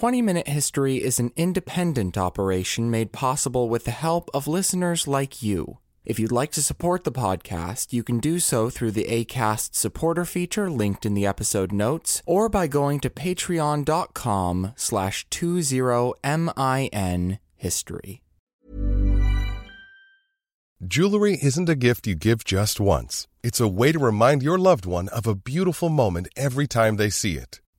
20 Minute History is an independent operation made possible with the help of listeners like you. If you'd like to support the podcast, you can do so through the ACAST supporter feature linked in the episode notes, or by going to patreon.com slash 20min history. Jewelry isn't a gift you give just once. It's a way to remind your loved one of a beautiful moment every time they see it.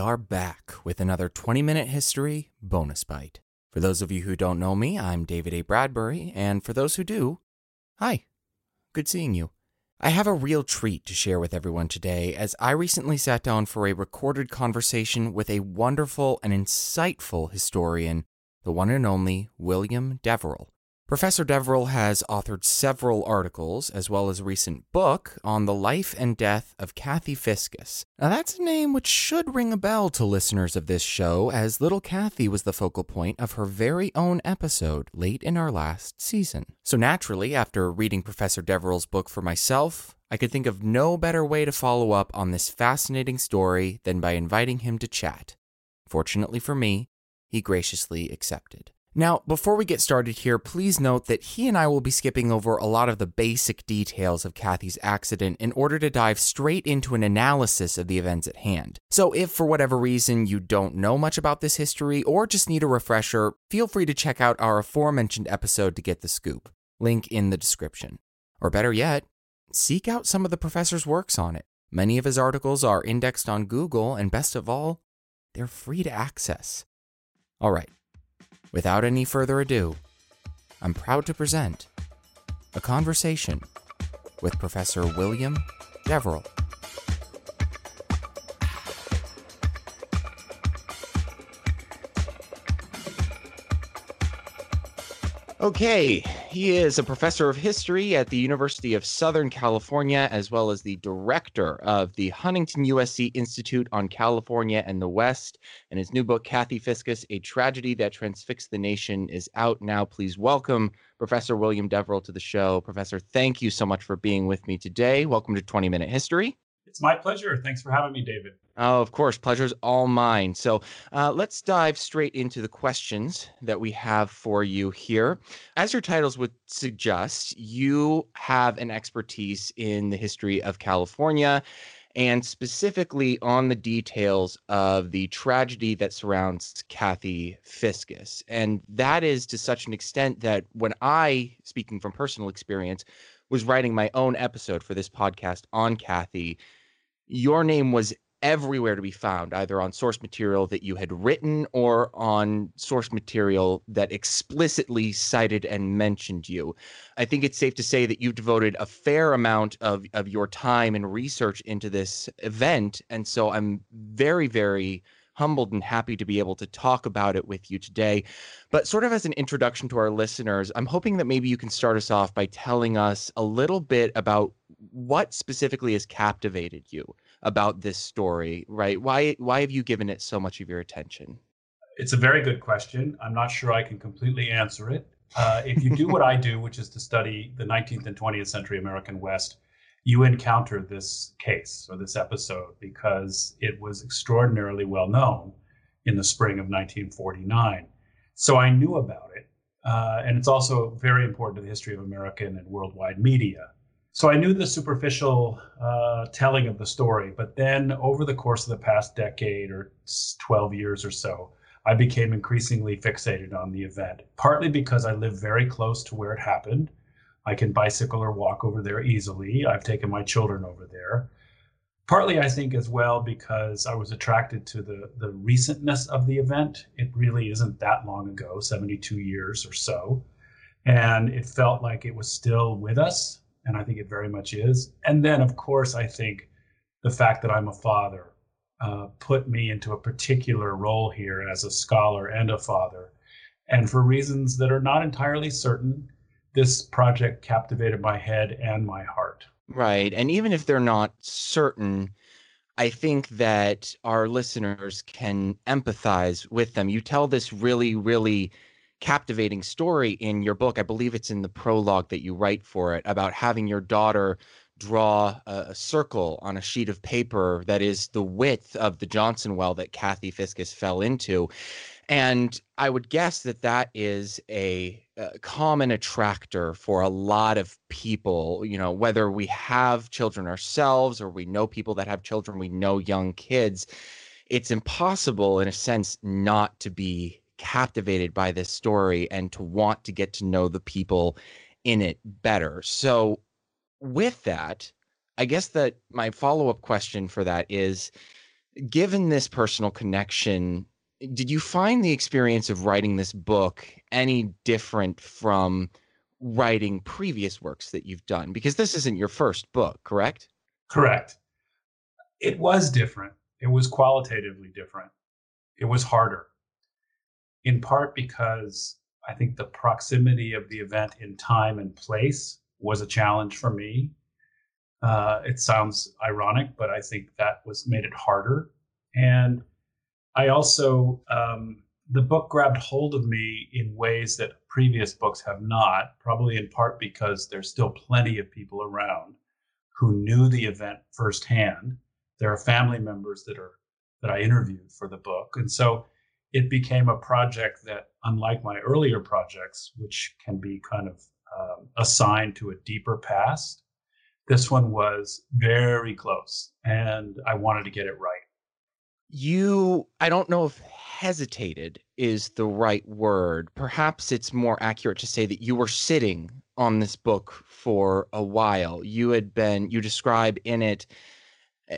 are back with another 20 minute history bonus bite. For those of you who don't know me, I'm David A. Bradbury, and for those who do, hi, good seeing you. I have a real treat to share with everyone today as I recently sat down for a recorded conversation with a wonderful and insightful historian, the one and only William Deverell. Professor Deverell has authored several articles, as well as a recent book, on the life and death of Kathy Fiscus. Now, that's a name which should ring a bell to listeners of this show, as little Kathy was the focal point of her very own episode late in our last season. So, naturally, after reading Professor Deverell's book for myself, I could think of no better way to follow up on this fascinating story than by inviting him to chat. Fortunately for me, he graciously accepted. Now, before we get started here, please note that he and I will be skipping over a lot of the basic details of Kathy's accident in order to dive straight into an analysis of the events at hand. So, if for whatever reason you don't know much about this history or just need a refresher, feel free to check out our aforementioned episode to get the scoop. Link in the description. Or better yet, seek out some of the professor's works on it. Many of his articles are indexed on Google, and best of all, they're free to access. All right. Without any further ado, I'm proud to present a conversation with Professor William Deverell. Okay, he is a professor of history at the University of Southern California, as well as the director of the Huntington USC Institute on California and the West. And his new book, Kathy Fiscus A Tragedy That Transfixed the Nation, is out now. Please welcome Professor William Deverell to the show. Professor, thank you so much for being with me today. Welcome to 20 Minute History. It's my pleasure. Thanks for having me, David. Oh, of course. Pleasure's all mine. So uh, let's dive straight into the questions that we have for you here. As your titles would suggest, you have an expertise in the history of California and specifically on the details of the tragedy that surrounds Kathy Fiscus. And that is to such an extent that when I, speaking from personal experience, was writing my own episode for this podcast on Kathy, your name was everywhere to be found, either on source material that you had written or on source material that explicitly cited and mentioned you. I think it's safe to say that you've devoted a fair amount of, of your time and research into this event. And so I'm very, very humbled and happy to be able to talk about it with you today. But, sort of as an introduction to our listeners, I'm hoping that maybe you can start us off by telling us a little bit about what specifically has captivated you about this story, right? Why why have you given it so much of your attention? It's a very good question. I'm not sure I can completely answer it. Uh, if you do what I do, which is to study the 19th and 20th century American West, you encounter this case or this episode because it was extraordinarily well known in the spring of 1949. So I knew about it. Uh, and it's also very important to the history of American and worldwide media. So I knew the superficial uh, telling of the story, but then over the course of the past decade or 12 years or so, I became increasingly fixated on the event, partly because I live very close to where it happened. I can bicycle or walk over there easily. I've taken my children over there. Partly, I think, as well, because I was attracted to the, the recentness of the event. It really isn't that long ago, 72 years or so. And it felt like it was still with us. And I think it very much is. And then, of course, I think the fact that I'm a father uh, put me into a particular role here as a scholar and a father. And for reasons that are not entirely certain, this project captivated my head and my heart. Right. And even if they're not certain, I think that our listeners can empathize with them. You tell this really, really captivating story in your book. I believe it's in the prologue that you write for it about having your daughter draw a, a, circle on a sheet of paper that is the width of the Johnson well that Kathy Fiscus fell into. And I would guess that that is a, a, common attractor for a lot of people, you know, whether we have children ourselves or we know people that have children, we know young kids. It's impossible, in a sense, not to be captivated by this story and to want to get to know the people in it better. So, with that, I guess that my follow up question for that is given this personal connection, did you find the experience of writing this book any different from writing previous works that you've done? Because this isn't your first book, correct? Correct. It was different. It was qualitatively different. It was harder, in part because I think the proximity of the event in time and place was a challenge for me. Uh, it sounds ironic, but I think that was made it harder. And I also, um, the book grabbed hold of me in ways that previous books have not, probably in part because there's still plenty of people around who knew the event firsthand. There are family members that are that I interviewed for the book. And so it became a project that, unlike my earlier projects, which can be kind of um, assigned to a deeper past. This one was very close, and I wanted to get it right. You, I don't know if hesitated is the right word. Perhaps it's more accurate to say that you were sitting on this book for a while. You had been, you describe in it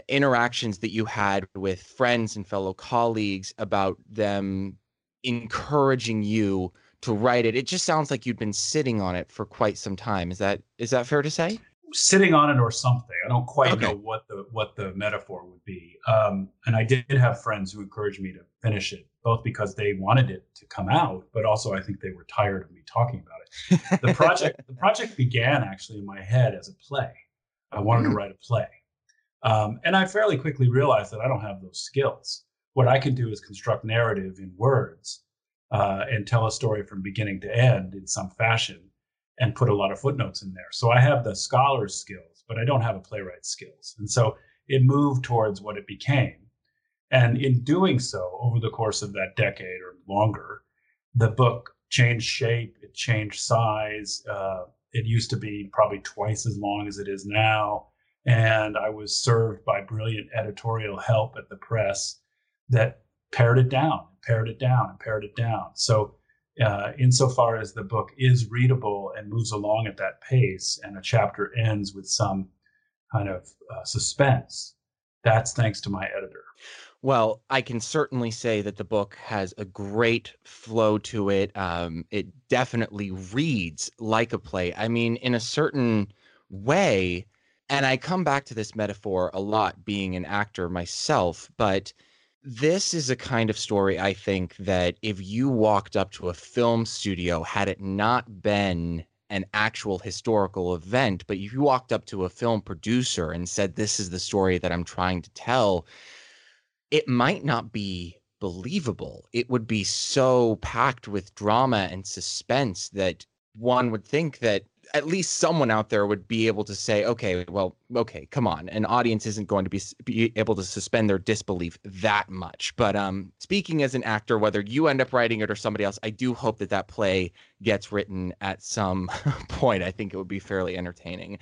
interactions that you had with friends and fellow colleagues about them encouraging you to write it. It just sounds like you'd been sitting on it for quite some time. Is that is that fair to say? Sitting on it or something. I don't quite okay. know what the what the metaphor would be. Um, and I did have friends who encouraged me to finish it, both because they wanted it to come out, but also I think they were tired of me talking about it. The project the project began actually in my head as a play. I wanted mm. to write a play, um, and I fairly quickly realized that I don't have those skills. What I can do is construct narrative in words uh, and tell a story from beginning to end in some fashion and put a lot of footnotes in there. So I have the scholar's skills, but I don't have a playwright's skills. And so it moved towards what it became. And in doing so, over the course of that decade or longer, the book changed shape, it changed size. Uh, it used to be probably twice as long as it is now. And I was served by brilliant editorial help at the press that pared it down, pared it down, and pared it down. So, uh, insofar as the book is readable and moves along at that pace, and a chapter ends with some kind of uh, suspense, that's thanks to my editor. Well, I can certainly say that the book has a great flow to it. Um, it definitely reads like a play. I mean, in a certain way, and I come back to this metaphor a lot being an actor myself, but this is a kind of story I think that if you walked up to a film studio, had it not been an actual historical event, but if you walked up to a film producer and said, This is the story that I'm trying to tell, it might not be believable. It would be so packed with drama and suspense that one would think that at least someone out there would be able to say, okay, well, okay, come on. An audience isn't going to be, be able to suspend their disbelief that much. But um, speaking as an actor, whether you end up writing it or somebody else, I do hope that that play gets written at some point. I think it would be fairly entertaining.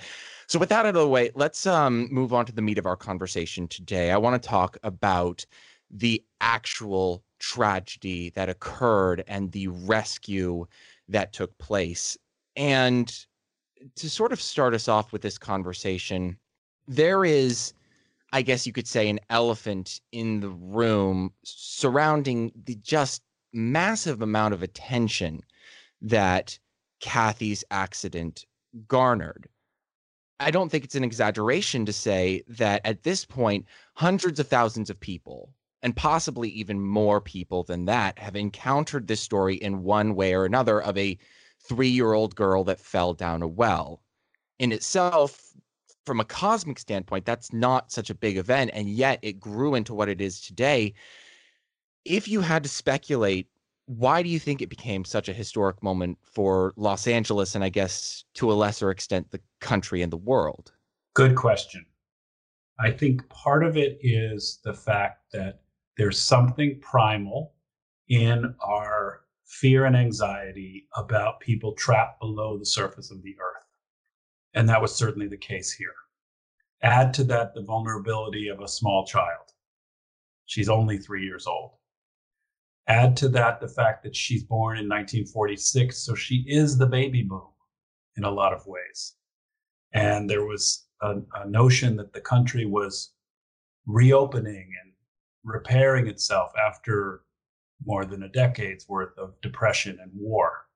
So with that out of the way, let's um, move on to the meat of our conversation today. I want to talk about the actual tragedy that occurred and the rescue that took place. And to sort of start us off with this conversation, there is, I guess you could say, an elephant in the room surrounding the just massive amount of attention that Kathy's accident garnered. I don't think it's an exaggeration to say that at this point, hundreds of thousands of people, and possibly even more people than that, have encountered this story in one way or another of a three year old girl that fell down a well. In itself, from a cosmic standpoint, that's not such a big event. And yet it grew into what it is today. If you had to speculate, why do you think it became such a historic moment for Los Angeles and I guess to a lesser extent the country and the world? Good question. I think part of it is the fact that there's something primal in our fear and anxiety about people trapped below the surface of the earth. And that was certainly the case here. Add to that the vulnerability of a small child. She's only three years old. Add to that the fact that she's born in 1946, so she is the baby boom in a lot of ways. And there was a, a notion that the country was reopening and repairing itself after more than a decade's worth of depression and war.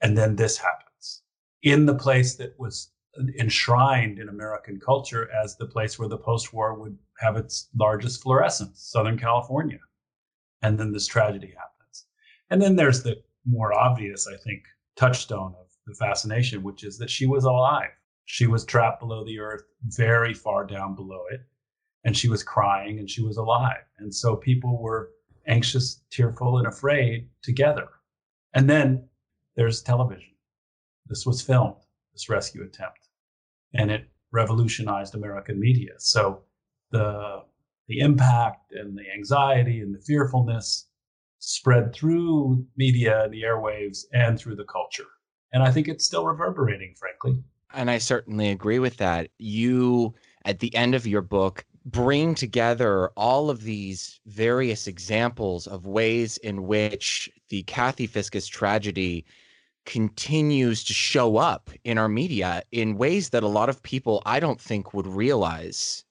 And then this happens in the place that was enshrined in American culture as the place where the post war would have its largest fluorescence, Southern California. And then this tragedy happens. And then there's the more obvious, I think, touchstone of the fascination, which is that she was alive. She was trapped below the earth, very far down below it, and she was crying and she was alive. And so people were anxious, tearful, and afraid together. And then there's television. This was filmed, this rescue attempt, and it revolutionized American media. So the the impact and the anxiety and the fearfulness spread through media the airwaves and through the culture. And I think it's still reverberating, frankly. And I certainly agree with that. You, at the end of your book, bring together all of these various examples of ways in which the Kathy Fiscus tragedy continues to show up in our media in ways that a lot of people I don't think would realize.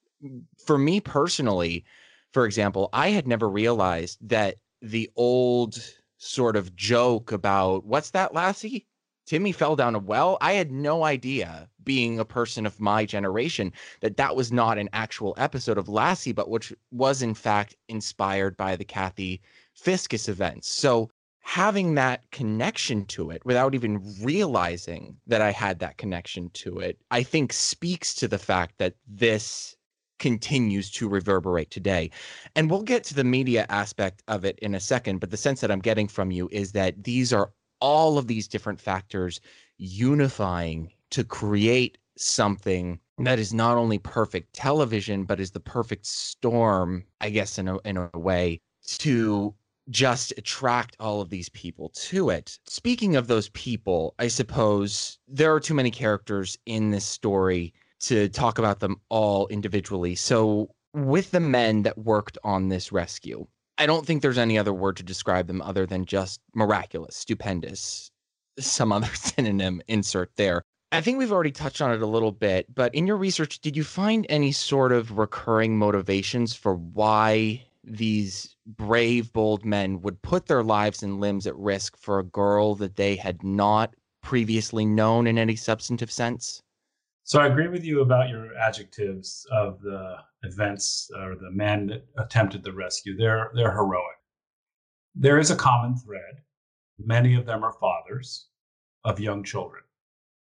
For me personally, for example, I had never realized that the old sort of joke about what's that lassie? Timmy fell down a well. I had no idea, being a person of my generation, that that was not an actual episode of Lassie, but which was in fact inspired by the Kathy Fiscus events. So having that connection to it without even realizing that I had that connection to it, I think speaks to the fact that this continues to reverberate today. And we'll get to the media aspect of it in a second, but the sense that I'm getting from you is that these are all of these different factors unifying to create something that is not only perfect television but is the perfect storm i guess in a, in a way to just attract all of these people to it. Speaking of those people i suppose there are too many characters in this story to talk about them all individually. So with the men that worked on this rescue I don't think there's any other word to describe them other than just miraculous, stupendous, some other synonym insert there. I think we've already touched on it a little bit, but in your research, did you find any sort of recurring motivations for why these brave, bold men would put their lives and limbs at risk for a girl that they had not previously known in any substantive sense? So I agree with you about your adjectives of the events or the men that attempted the rescue. They're they're heroic. There is a common thread. Many of them are fathers of young children.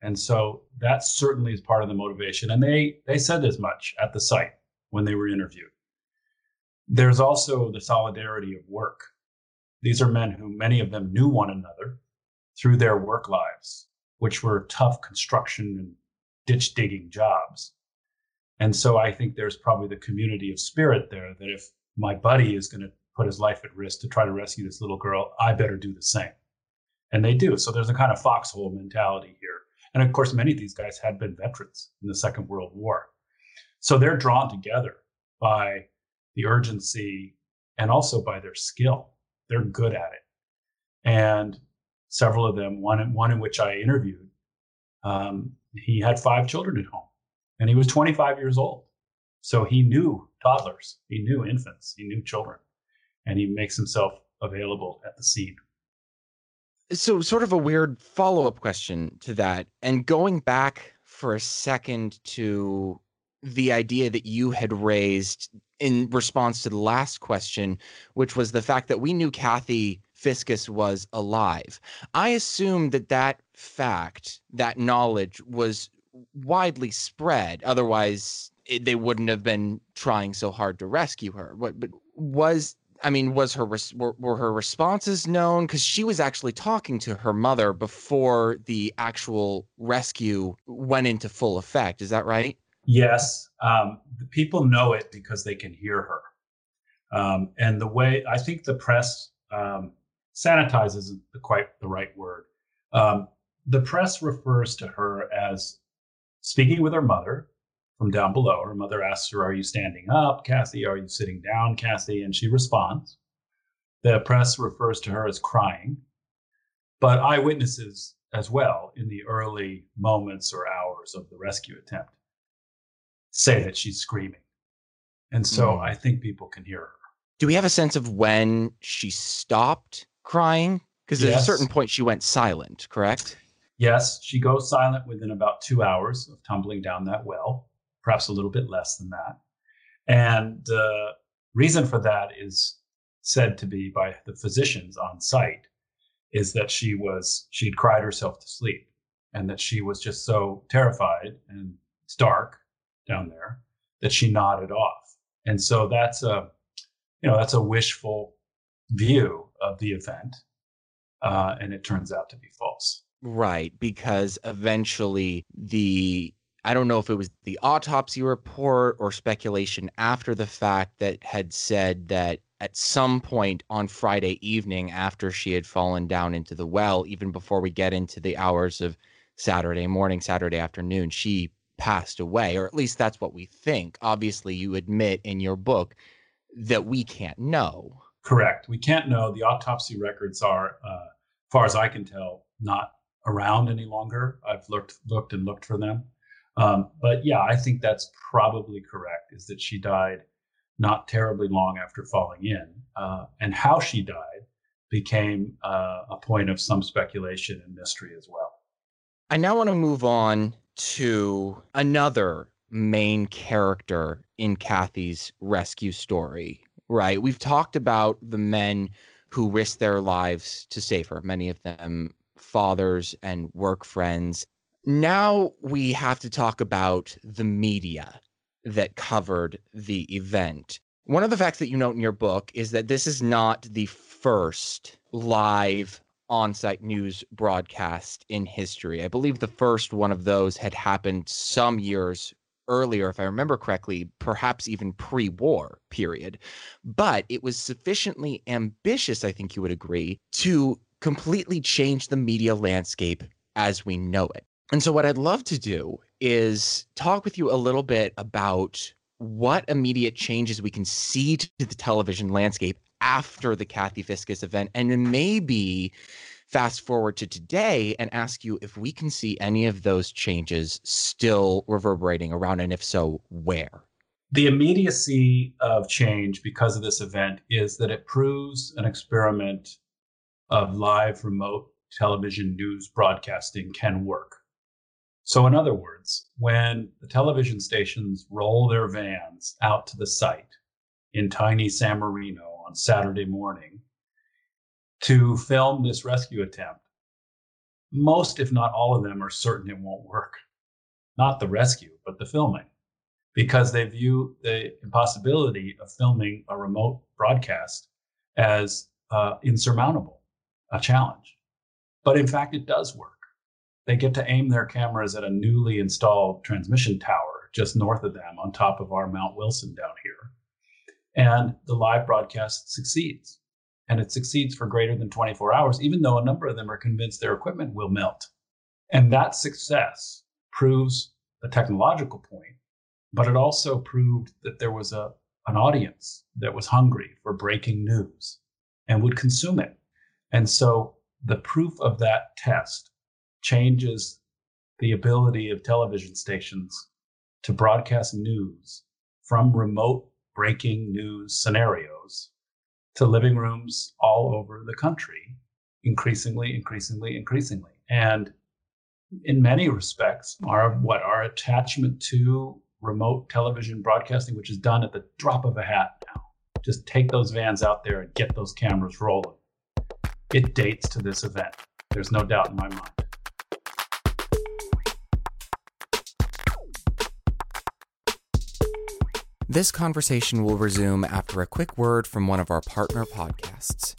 And so that certainly is part of the motivation. And they they said as much at the site when they were interviewed. There's also the solidarity of work. These are men who many of them knew one another through their work lives which were tough construction and ditch digging jobs. And so I think there's probably the community of spirit there that if my buddy is going to put his life at risk to try to rescue this little girl, I better do the same. And they do. So there's a kind of foxhole mentality here. And of course, many of these guys had been veterans in the Second World War. So they're drawn together by the urgency and also by their skill. They're good at it. And several of them, one, one in which I interviewed, um, he had five children at home and he was 25 years old. So he knew toddlers, he knew infants, he knew children, and he makes himself available at the scene. So, sort of a weird follow up question to that, and going back for a second to the idea that you had raised in response to the last question, which was the fact that we knew Kathy Fiscus was alive. I assume that that fact, that knowledge was widely spread. Otherwise, it, they wouldn't have been trying so hard to rescue her. What, but was I mean, was her were, were her responses known? Because she was actually talking to her mother before the actual rescue went into full effect. Is that right? Yes, um, the people know it because they can hear her. Um, and the way I think the press um, sanitizes isn't the, quite the right word. Um, the press refers to her as speaking with her mother from down below. Her mother asks her, Are you standing up, Kathy? Are you sitting down, Kathy? And she responds. The press refers to her as crying, but eyewitnesses as well in the early moments or hours of the rescue attempt say that she's screaming. And so mm. I think people can hear her. Do we have a sense of when she stopped crying? Because yes. at a certain point she went silent, correct? Yes, she goes silent within about two hours of tumbling down that well, perhaps a little bit less than that. And the uh, reason for that is said to be by the physicians on site is that she was she'd cried herself to sleep and that she was just so terrified and it's dark down there that she nodded off. And so that's a, you know, that's a wishful view of the event. Uh, and it turns out to be false. Right. Because eventually the, I don't know if it was the autopsy report or speculation after the fact that had said that at some point on Friday evening after she had fallen down into the well, even before we get into the hours of Saturday morning, Saturday afternoon, she passed away, or at least that's what we think. Obviously, you admit in your book that we can't know. Correct. We can't know. The autopsy records are, uh, far as I can tell, not around any longer. I've looked, looked, and looked for them. Um, but yeah, I think that's probably correct. Is that she died not terribly long after falling in, uh, and how she died became uh, a point of some speculation and mystery as well. I now want to move on to another main character in Kathy's rescue story, right? We've talked about the men who risked their lives to save her, many of them fathers and work friends. Now we have to talk about the media that covered the event. One of the facts that you note in your book is that this is not the first live on site news broadcast in history. I believe the first one of those had happened some years earlier, if I remember correctly, perhaps even pre war period. But it was sufficiently ambitious, I think you would agree, to completely change the media landscape as we know it. And so, what I'd love to do is talk with you a little bit about what immediate changes we can see to the television landscape after the Kathy Fiscus event, and maybe fast forward to today and ask you if we can see any of those changes still reverberating around, and if so, where? The immediacy of change because of this event is that it proves an experiment of live remote television news broadcasting can work. So, in other words, when the television stations roll their vans out to the site in tiny San Marino on Saturday morning to film this rescue attempt. Most, if not all of them, are certain it won't work. Not the rescue, but the filming, because they view the impossibility of filming a remote broadcast as uh, insurmountable, a challenge. But in fact, it does work. they get to aim their cameras at a newly installed transmission tower just north of them on top of our Mount Wilson down here. And the live broadcast succeeds. And it succeeds for greater than 24 hours, even though a number of them are convinced their equipment will melt. And that success proves a technological point, but it also proved that there was a, an audience that was hungry for breaking news and would consume it. And so the proof of that test changes the ability of television stations to broadcast news from remote breaking news scenarios to living rooms all over the country, increasingly, increasingly, increasingly. And in many respects, our what our attachment to remote television broadcasting, which is done at the drop of a hat now. Just take those vans out there and get those cameras rolling. It dates to this event. There's no doubt in my mind. This conversation will resume after a quick word from one of our partner podcasts.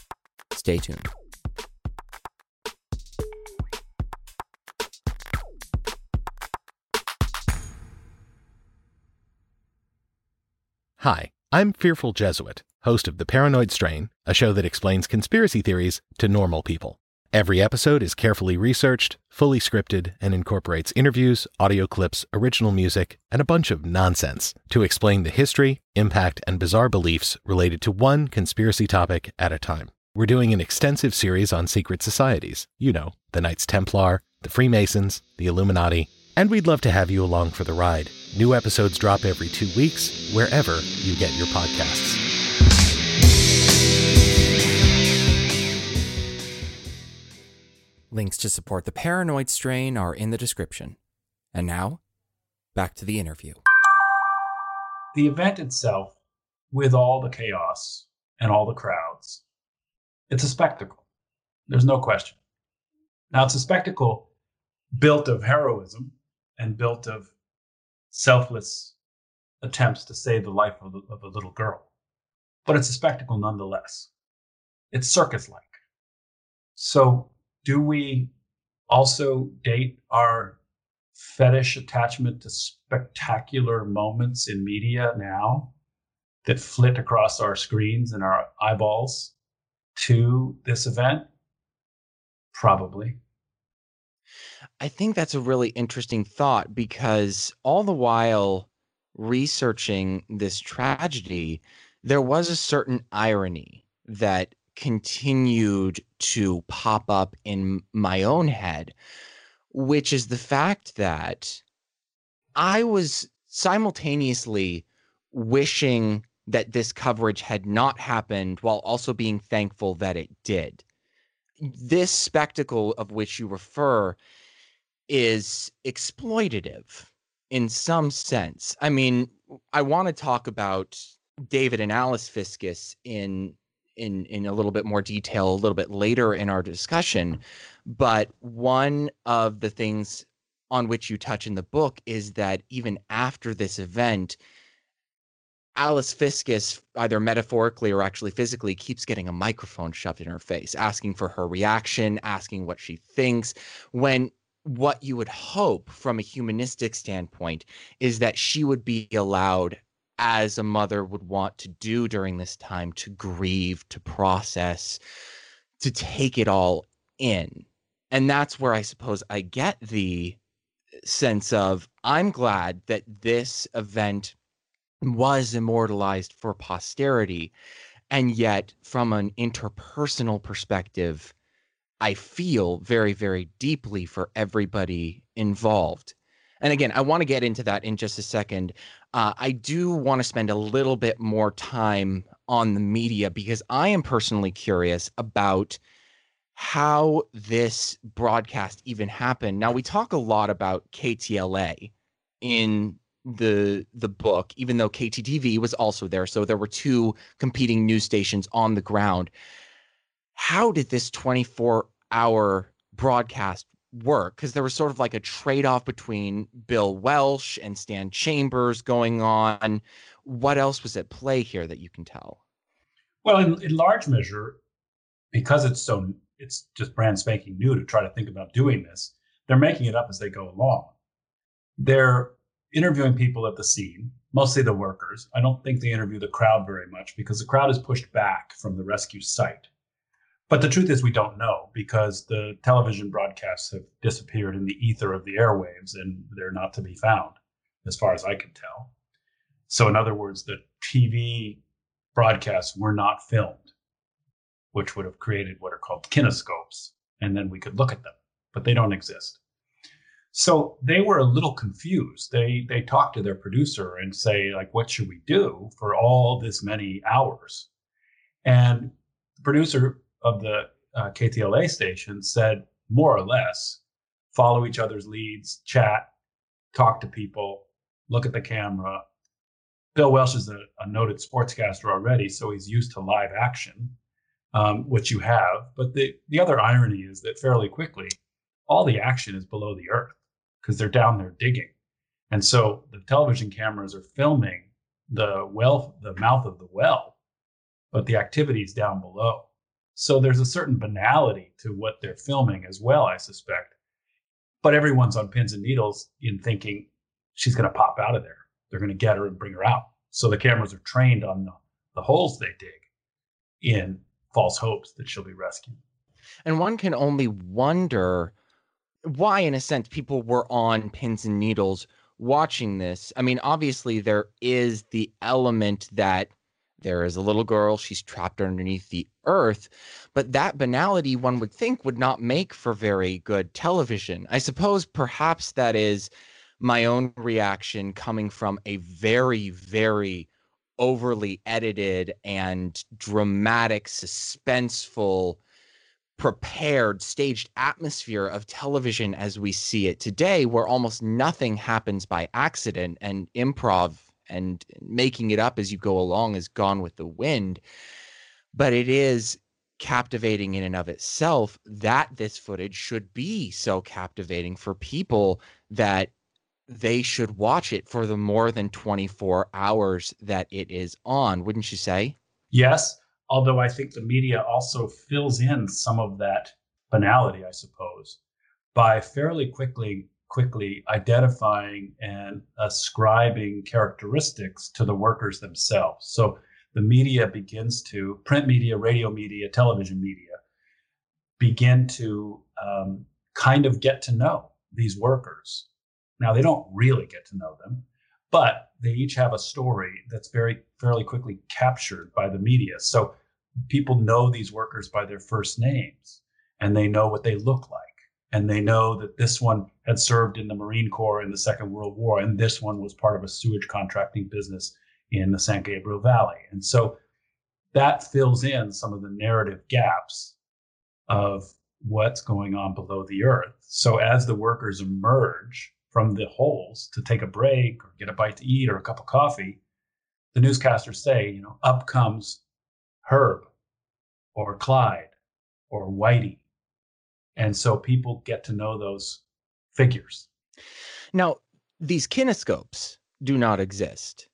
Stay tuned. Hi, I'm Fearful Jesuit, host of The Paranoid Strain, a show that explains conspiracy theories to normal people. Every episode is carefully researched, fully scripted, and incorporates interviews, audio clips, original music, and a bunch of nonsense to explain the history, impact, and bizarre beliefs related to one conspiracy topic at a time. We're doing an extensive series on secret societies. You know, the Knights Templar, the Freemasons, the Illuminati, and we'd love to have you along for the ride. New episodes drop every two weeks, wherever you get your podcasts. Links to support the paranoid strain are in the description. And now, back to the interview. The event itself, with all the chaos and all the crowds, it's a spectacle. There's no question. Now, it's a spectacle built of heroism and built of selfless attempts to save the life of, of a little girl. But it's a spectacle nonetheless. It's circus like. So do we also date our fetish attachment to spectacular moments in media now that flit across our screens and our eyeballs to this event? Probably. I think that's a really interesting thought because all the while researching this tragedy, there was a certain irony that continued to pop up in my own head, which is the fact that I was simultaneously wishing that this coverage had not happened while also being thankful that it did. This spectacle of which you refer is exploitative in some sense. I mean, I want to talk about David and Alice Fiscus in in in a little bit more detail a little bit later in our discussion mm-hmm. but one of the things on which you touch in the book is that even after this event Alice Fiscus either metaphorically or actually physically keeps getting a microphone shoved in her face asking for her reaction asking what she thinks when what you would hope from a humanistic standpoint is that she would be allowed as a mother would want to do during this time to grieve, to process, to take it all in. And that's where I suppose I get the sense of I'm glad that this event was immortalized for posterity. And yet, from an interpersonal perspective, I feel very, very deeply for everybody involved. And again, I want to get into that in just a second. Uh, I do want to spend a little bit more time on the media because I am personally curious about how this broadcast even happened. Now we talk a lot about KTLA in the the book, even though KTTV was also there, so there were two competing news stations on the ground. How did this 24 hour broadcast work because there was sort of like a trade-off between Bill Welsh and Stan Chambers going on. What else was at play here that you can tell? Well, in, in large measure, because it's so it's just brand spanking new to try to think about doing this. They're making it up as they go along. They're interviewing people at the scene, mostly the workers. I don't think they interview the crowd very much because the crowd is pushed back from the rescue site. But the truth is, we don't know because the television broadcasts have disappeared in the ether of the airwaves and they're not to be found, as far as I can tell. So, in other words, the TV broadcasts were not filmed, which would have created what are called kinescopes, and then we could look at them, but they don't exist. So they were a little confused. They they talked to their producer and say like, "What should we do for all this many hours?" And the producer of the uh, KTLA station said more or less, follow each other's leads, chat, talk to people, look at the camera. Bill Welsh is a, a noted sportscaster already, so he's used to live action, um, which you have. But the, the other irony is that fairly quickly, all the action is below the earth because they're down there digging. And so the television cameras are filming the well, the mouth of the well, but the activity is down below. So there's a certain banality to what they're filming as well, I suspect. But everyone's on pins and needles in thinking she's going to pop out of there. They're going to get her and bring her out. So the cameras are trained on the, the holes they dig in false hopes that she'll be rescued. And one can only wonder why, in a sense, people were on pins and needles watching this. I mean, obviously, there is the element that there is a little girl, she's trapped underneath the earth. But that banality, one would think, would not make for very good television. I suppose perhaps that is my own reaction coming from a very, very overly edited and dramatic, suspenseful, prepared, staged atmosphere of television as we see it today, where almost nothing happens by accident and improv and making it up as you go along is gone with the wind. But it is captivating in and of itself that this footage should be so captivating for people that they should watch it for the more than 24 hours that it is on, wouldn't you say? Yes, although I think the media also fills in some of that banality, I suppose, by fairly quickly quickly identifying and ascribing characteristics to the workers themselves. So the media begins to, print media, radio media, television media, begin to um, kind of get to know these workers. Now, they don't really get to know them, but they each have a story that's very fairly quickly captured by the media. So people know these workers by their first names and they know what they look like and they know that this one had served in the Marine Corps in the Second World War, and this one was part of a sewage contracting business in the San Gabriel Valley. And so that fills in some of the narrative gaps of what's going on below the earth. So as the workers emerge from the holes to take a break or get a bite to eat or a cup of coffee, the newscasters say, you know, up comes Herb or Clyde or Whitey and so people get to know those figures. Now, these kinescopes do not exist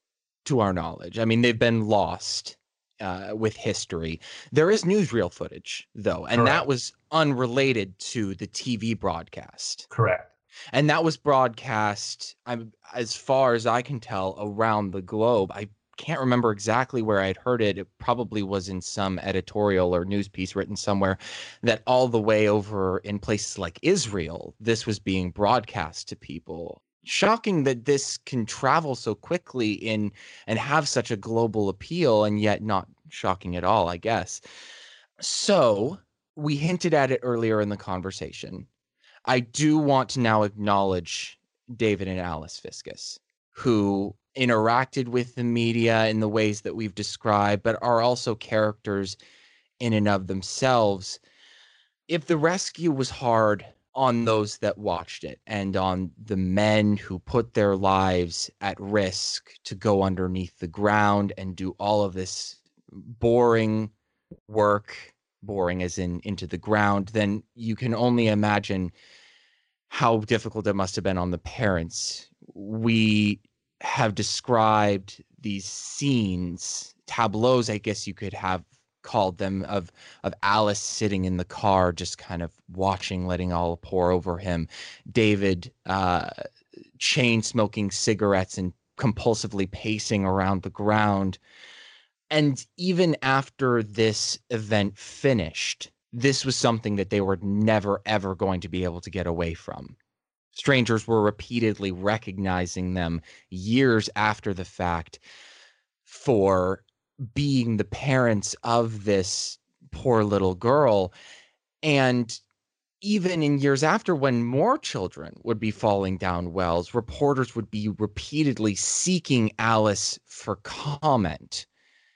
to our knowledge. I mean, they've been lost uh, with history. There is newsreel footage, though, and Correct. that was unrelated to the TV broadcast. Correct. And that was broadcast, I'm, as far as I can tell, around the globe. I can't remember exactly where I'd heard it. It probably was in some editorial or news piece written somewhere that all the way over in places like Israel, this was being broadcast to people. Shocking that this can travel so quickly in and have such a global appeal, and yet not shocking at all, I guess. So we hinted at it earlier in the conversation. I do want to now acknowledge David and Alice Fiscus, who interacted with the media in the ways that we've described, but are also characters in and of themselves. If the rescue was hard on those that watched it and on the men who put their lives at risk to go underneath the ground and do all of this boring work, boring as in into the ground, then you can only imagine how difficult it must have been on the parents. We have described these scenes, tableaus, I guess you could have called them of of Alice sitting in the car just kind of watching letting all pour over him. David uh chain smoking cigarettes and compulsively pacing around the ground. And even after this event finished this was something that they were never ever going to be able to get away from strangers were repeatedly recognizing them years after the fact for being the parents of this poor little girl. And even in years after, when more children would be falling down wells, reporters would be repeatedly seeking Alice for comment.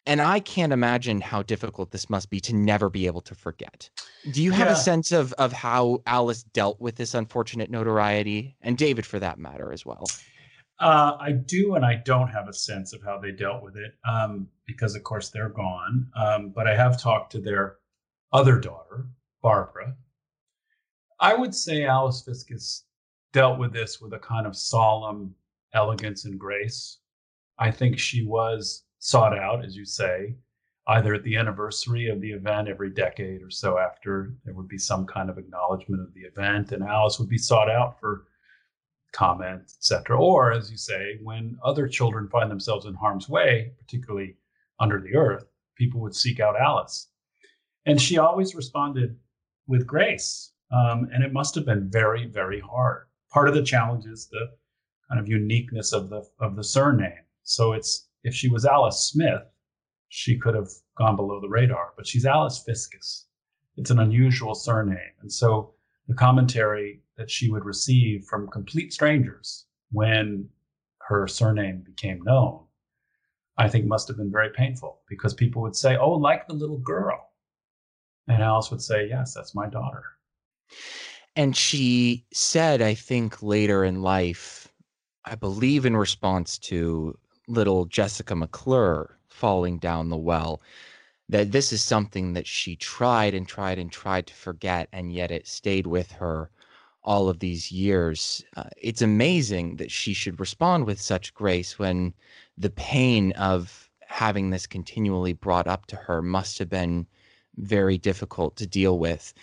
And I can't imagine how difficult this must be to never be able to forget. Do you have yeah. a sense of, of how Alice dealt with this unfortunate notoriety? And David, for that matter, as well. Uh, I do, and I don't have a sense of how they dealt with it um, because, of course, they're gone. Um, but I have talked to their other daughter, Barbara. I would say Alice Fiscus dealt with this with a kind of solemn elegance and grace. I think she was sought out, as you say, either at the anniversary of the event every decade or so after, there would be some kind of acknowledgement of the event, and Alice would be sought out for comment, etc. Or, as you say, when other children find themselves in harm's way, particularly under the earth, people would seek out Alice. And she always responded with grace. Um, and it must have been very, very hard. Part of the challenge is the kind of uniqueness of the of the surname. So it's if she was Alice Smith, she could have gone below the radar, but she's Alice Fiscus. It's an unusual surname. And so the commentary that she would receive from complete strangers when her surname became known, I think must have been very painful because people would say, Oh, like the little girl. And Alice would say, Yes, that's my daughter. And she said, I think later in life, I believe in response to little Jessica McClure falling down the well, that this is something that she tried and tried and tried to forget, and yet it stayed with her all of these years. Uh, it's amazing that she should respond with such grace when the pain of having this continually brought up to her must have been very difficult to deal with.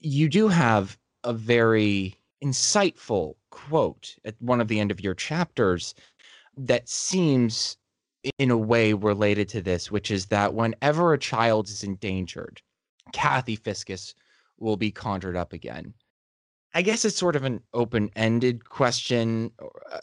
You do have a very insightful quote at one of the end of your chapters that seems in a way related to this, which is that whenever a child is endangered, Kathy Fiscus will be conjured up again. I guess it's sort of an open-ended question,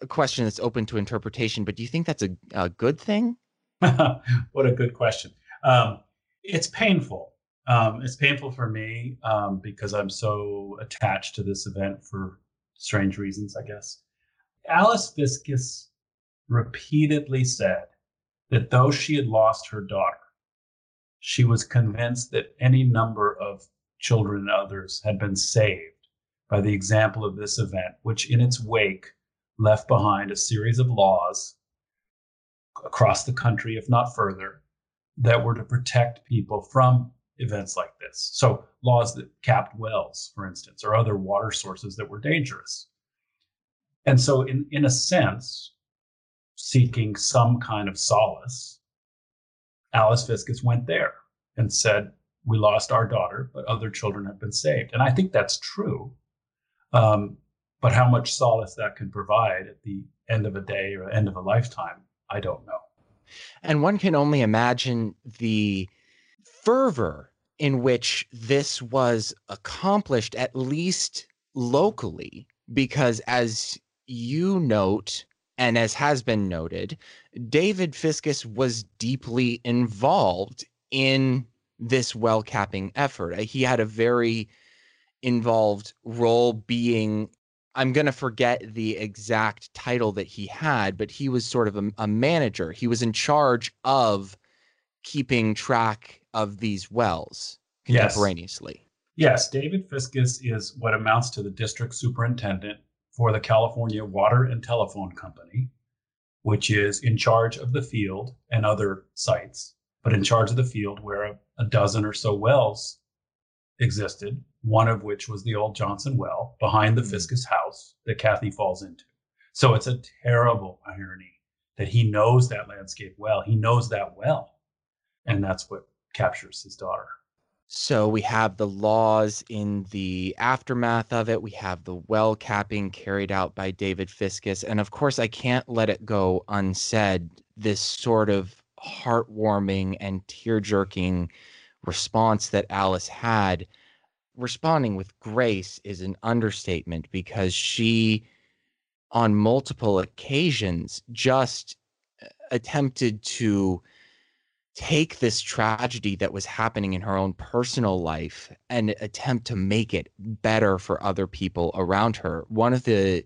a question that's open to interpretation. But do you think that's a, a good thing? what a good question. Um, it's painful. Um, it's painful for me um, because I'm so attached to this event for strange reasons, I guess. Alice Fiscus repeatedly said that though she had lost her daughter, she was convinced that any number of children and others had been saved by the example of this event, which in its wake left behind a series of laws across the country, if not further, that were to protect people from events like this. So, laws that capped wells, for instance, or other water sources that were dangerous. And so, in, in a sense, seeking some kind of solace, Alice Fiscus went there and said, We lost our daughter, but other children have been saved. And I think that's true. Um, but how much solace that can provide at the end of a day or end of a lifetime, I don't know. And one can only imagine the fervor in which this was accomplished, at least locally, because as you note, and as has been noted, David Fiscus was deeply involved in this well capping effort. Uh, he had a very involved role being I'm going to forget the exact title that he had, but he was sort of a, a, manager. He was in charge of keeping track of these wells contemporaneously. Yes, yes. David Fiscus is what amounts to the district superintendent for the California Water and Telephone Company, which is in charge of the field and other sites, but in charge of the field where a, a dozen or so wells existed one of which was the old Johnson well behind the mm-hmm. Fiscus house that Kathy falls into. So it's a terrible irony that he knows that landscape well. He knows that well. And that's what captures his daughter. So we have the laws in the aftermath of it. We have the well capping carried out by David Fiscus. And of course, I can't let it go unsaid this sort of heartwarming and tear jerking response that Alice had. Responding with grace is an understatement because she, on multiple occasions, just uh, attempted to take this tragedy that was happening in her own personal life and attempt to make it better for other people around her. One of the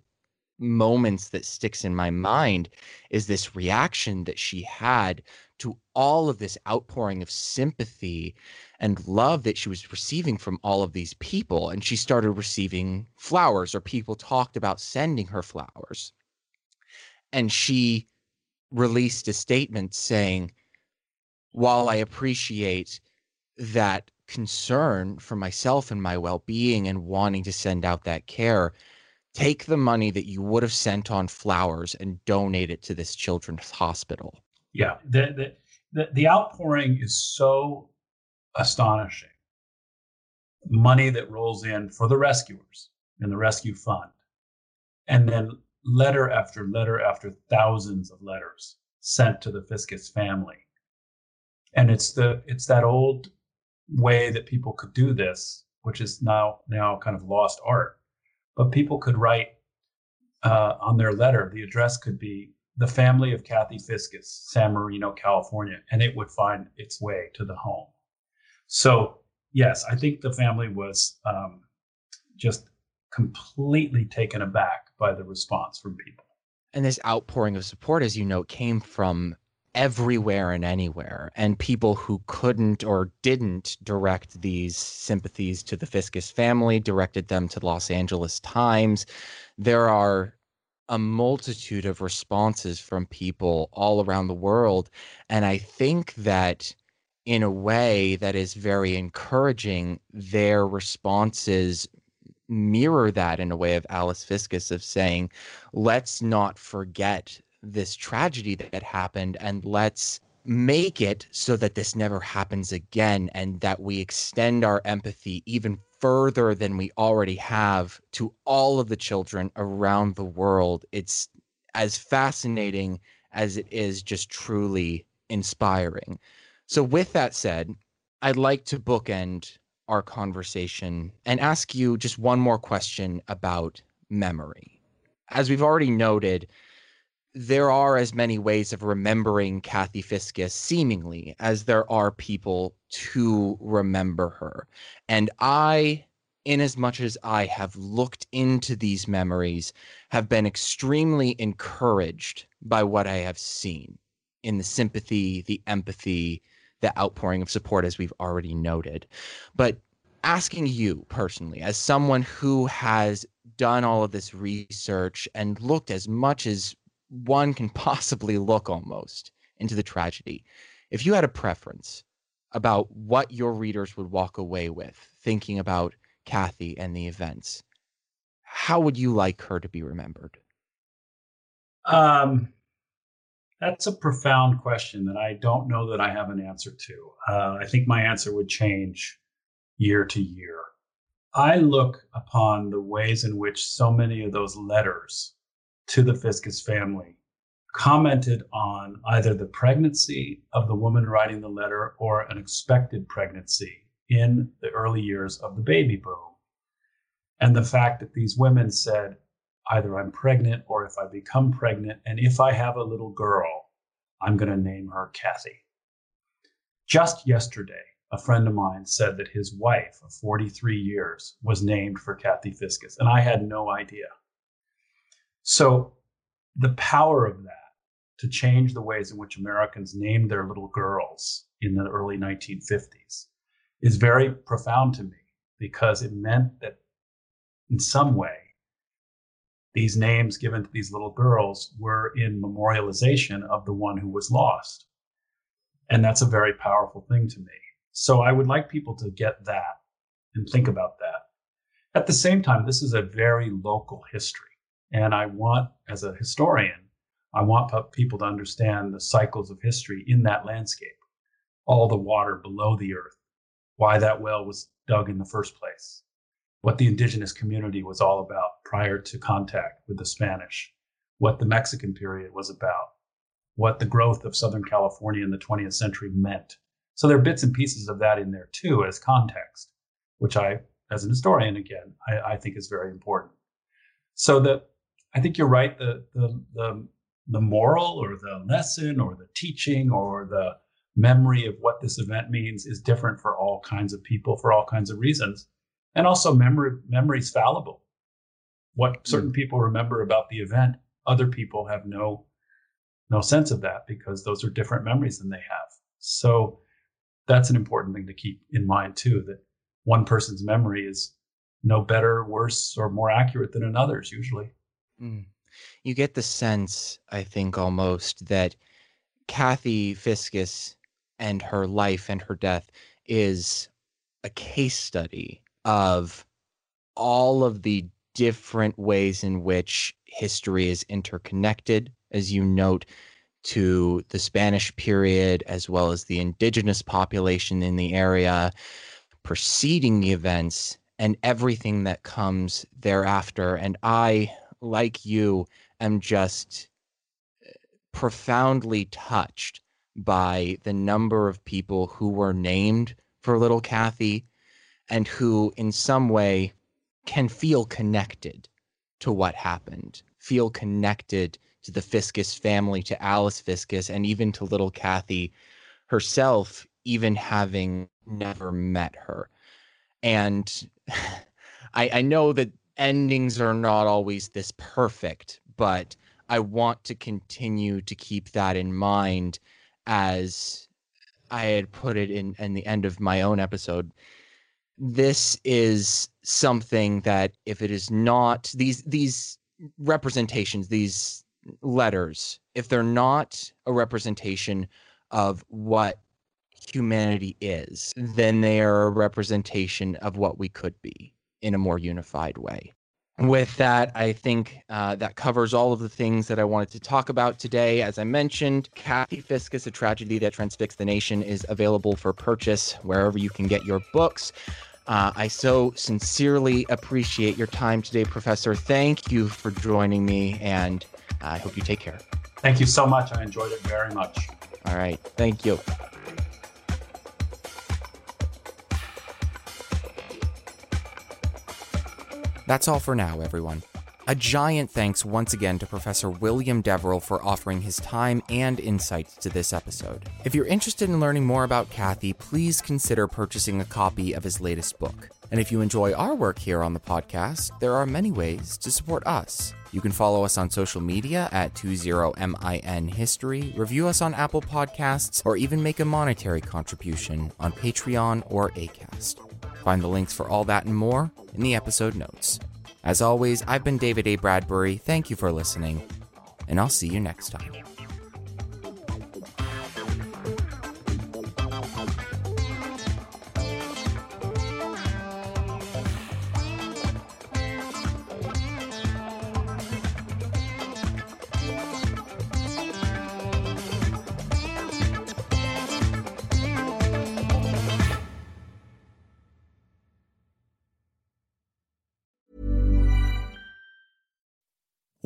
moments that sticks in my mind is this reaction that she had to all of this outpouring of sympathy and love that she was receiving from all of these people. And she started receiving flowers, or people talked about sending her flowers. And she released a statement saying, while I appreciate that concern for myself and my well being and wanting to send out that care, take the money that you would have sent on flowers and donate it to this children's hospital. Yeah, the, the, the, the outpouring is so astonishing. Money that rolls in for the rescuers and the rescue fund, and then letter after letter after thousands of letters sent to the Fiscus family and it's the it's that old way that people could do this which is now now kind of lost art. But people could write uh, on their letter the address could be the family of kathy fiscus san marino california and it would find its way to the home. So yes i think the family was um, just completely taken aback by the response from people. And this outpouring of support as you know came from everywhere and anywhere. And people who couldn't or didn't direct these sympathies to the Fiscus family directed them to the Los Angeles Times. There are a multitude of responses from people all around the world. And I think that in a way that is very encouraging, their responses mirror that in a way of Alice Fiscus of saying, let's not forget this tragedy that happened and let's make it so that this never happens again and that we extend our empathy even further than we already have to all of the children around the world. It's as fascinating as it is just truly inspiring. So, with that said, I'd like to bookend our conversation and ask you just one more question about memory. As we've already noted, there are as many ways of remembering Kathy Fiscus, seemingly, as there are people to remember her. And I, in as much as I have looked into these memories, have been extremely encouraged by what I have seen in the sympathy, the empathy, the outpouring of support, as we've already noted. But asking you personally, as someone who has done all of this research and looked as much as one can possibly look almost into the tragedy. If you had a preference about what your readers would walk away with thinking about Kathy and the events, how would you like her to be remembered? Um, that's a profound question that I don't know that I have an answer to. Uh, I think my answer would change year to year. I look upon the ways in which so many of those letters to the Fiscus family commented on either the pregnancy of the woman writing the letter or an expected pregnancy in the early years of the baby boom. And the fact that these women said, either I'm pregnant or if I become pregnant, and if I have a little girl, I'm going to name her Kathy. Just yesterday, a friend of mine said that his wife of 43 years was named for Kathy Fiscus, and I had no idea. So the power of that to change the ways in which Americans named their little girls in the early 1950s is very profound to me because it meant that in some way these names given to these little girls were in memorialization of the one who was lost. And that's a very powerful thing to me. So I would like people to get that and think about that. At the same time, this is a very local history. And I want, as a historian, I want people to understand the cycles of history in that landscape. all the water below the earth, why that well was dug in the first place, what the indigenous community was all about prior to contact with the Spanish, what the Mexican period was about, what the growth of Southern California in the 20th century meant. So there are bits and pieces of that in there too as context, which I, as an historian, again, I, I think is very important. So that I think you're right. The, the the the moral or the lesson or the teaching or the memory of what this event means is different for all kinds of people for all kinds of reasons. And also memory memory is fallible. What certain mm. people remember about the event, other people have no no sense of that because those are different memories than they have. So that's an important thing to keep in mind too that one person's memory is no better, worse, or more accurate than another's usually. Mm. You get the sense, I think, almost that Kathy Fiscus and her life and her death is a case study of all of the different ways in which history is interconnected, as you note, to the Spanish period, as well as the indigenous population in the area preceding the events and everything that comes thereafter. And I, like you, am just uh, profoundly touched by the number of people who were named for little Kathy and who, in some way, can feel connected to what happened, feel connected to the Fiscus family, to Alice Fiscus, and even to little Kathy herself, even having never met her. And I, I know that endings are not always this perfect, but I want to continue to keep that in mind as I had put it in, in the end of my own episode. This is something that if it is not these these representations, these letters, if they're not a representation of what humanity is, then they are a representation of what we could be in a more unified way. With that, I think uh, that covers all of the things that I wanted to talk about today. As I mentioned, Kathy Fiscus, A Tragedy That Transfixed the Nation, is available for purchase wherever you can get your books. Uh, I so sincerely appreciate your time today, Professor. Thank you for joining me, and I hope you take care. Thank you so much. I enjoyed it very much. All right. Thank you. That's all for now, everyone. A giant thanks once again to Professor William Deverell for offering his time and insights to this episode. If you're interested in learning more about Kathy, please consider purchasing a copy of his latest book. And if you enjoy our work here on the podcast, there are many ways to support us. You can follow us on social media at 20min history, review us on Apple Podcasts, or even make a monetary contribution on Patreon or Acast. Find the links for all that and more in the episode notes. As always, I've been David A. Bradbury. Thank you for listening, and I'll see you next time.